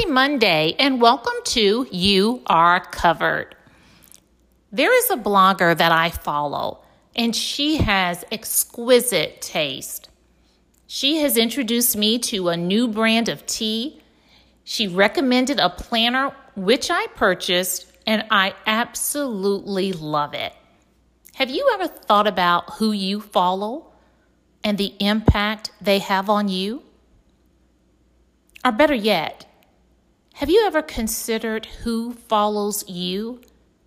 Monday, and welcome to You Are Covered. There is a blogger that I follow, and she has exquisite taste. She has introduced me to a new brand of tea. She recommended a planner, which I purchased, and I absolutely love it. Have you ever thought about who you follow and the impact they have on you? Or better yet, have you ever considered who follows you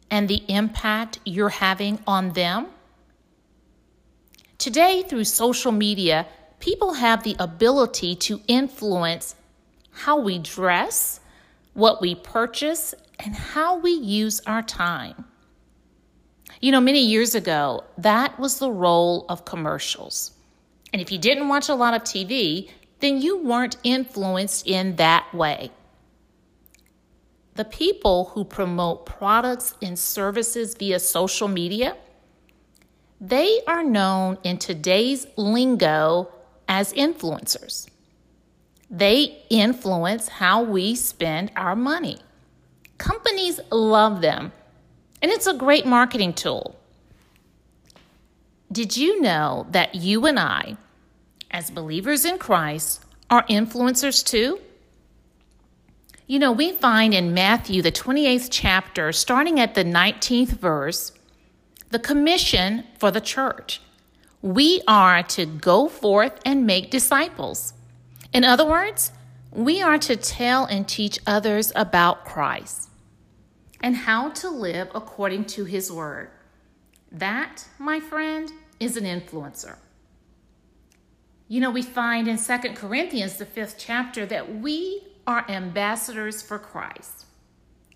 and the impact you're having on them? Today, through social media, people have the ability to influence how we dress, what we purchase, and how we use our time. You know, many years ago, that was the role of commercials. And if you didn't watch a lot of TV, then you weren't influenced in that way. The people who promote products and services via social media, they are known in today's lingo as influencers. They influence how we spend our money. Companies love them, and it's a great marketing tool. Did you know that you and I, as believers in Christ, are influencers too? You know, we find in Matthew, the 28th chapter, starting at the 19th verse, the commission for the church. We are to go forth and make disciples. In other words, we are to tell and teach others about Christ and how to live according to his word. That, my friend, is an influencer. You know, we find in Second Corinthians, the fifth chapter, that we are ambassadors for Christ.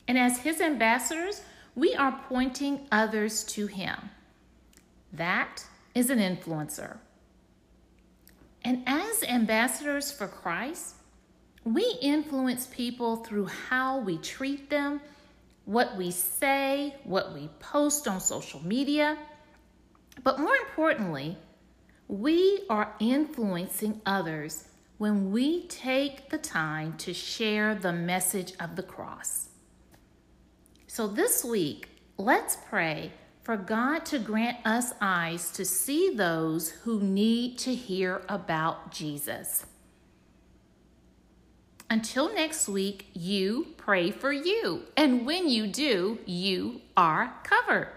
And as his ambassadors, we are pointing others to him. That is an influencer. And as ambassadors for Christ, we influence people through how we treat them, what we say, what we post on social media. But more importantly, we are influencing others when we take the time to share the message of the cross. So this week, let's pray for God to grant us eyes to see those who need to hear about Jesus. Until next week, you pray for you. And when you do, you are covered.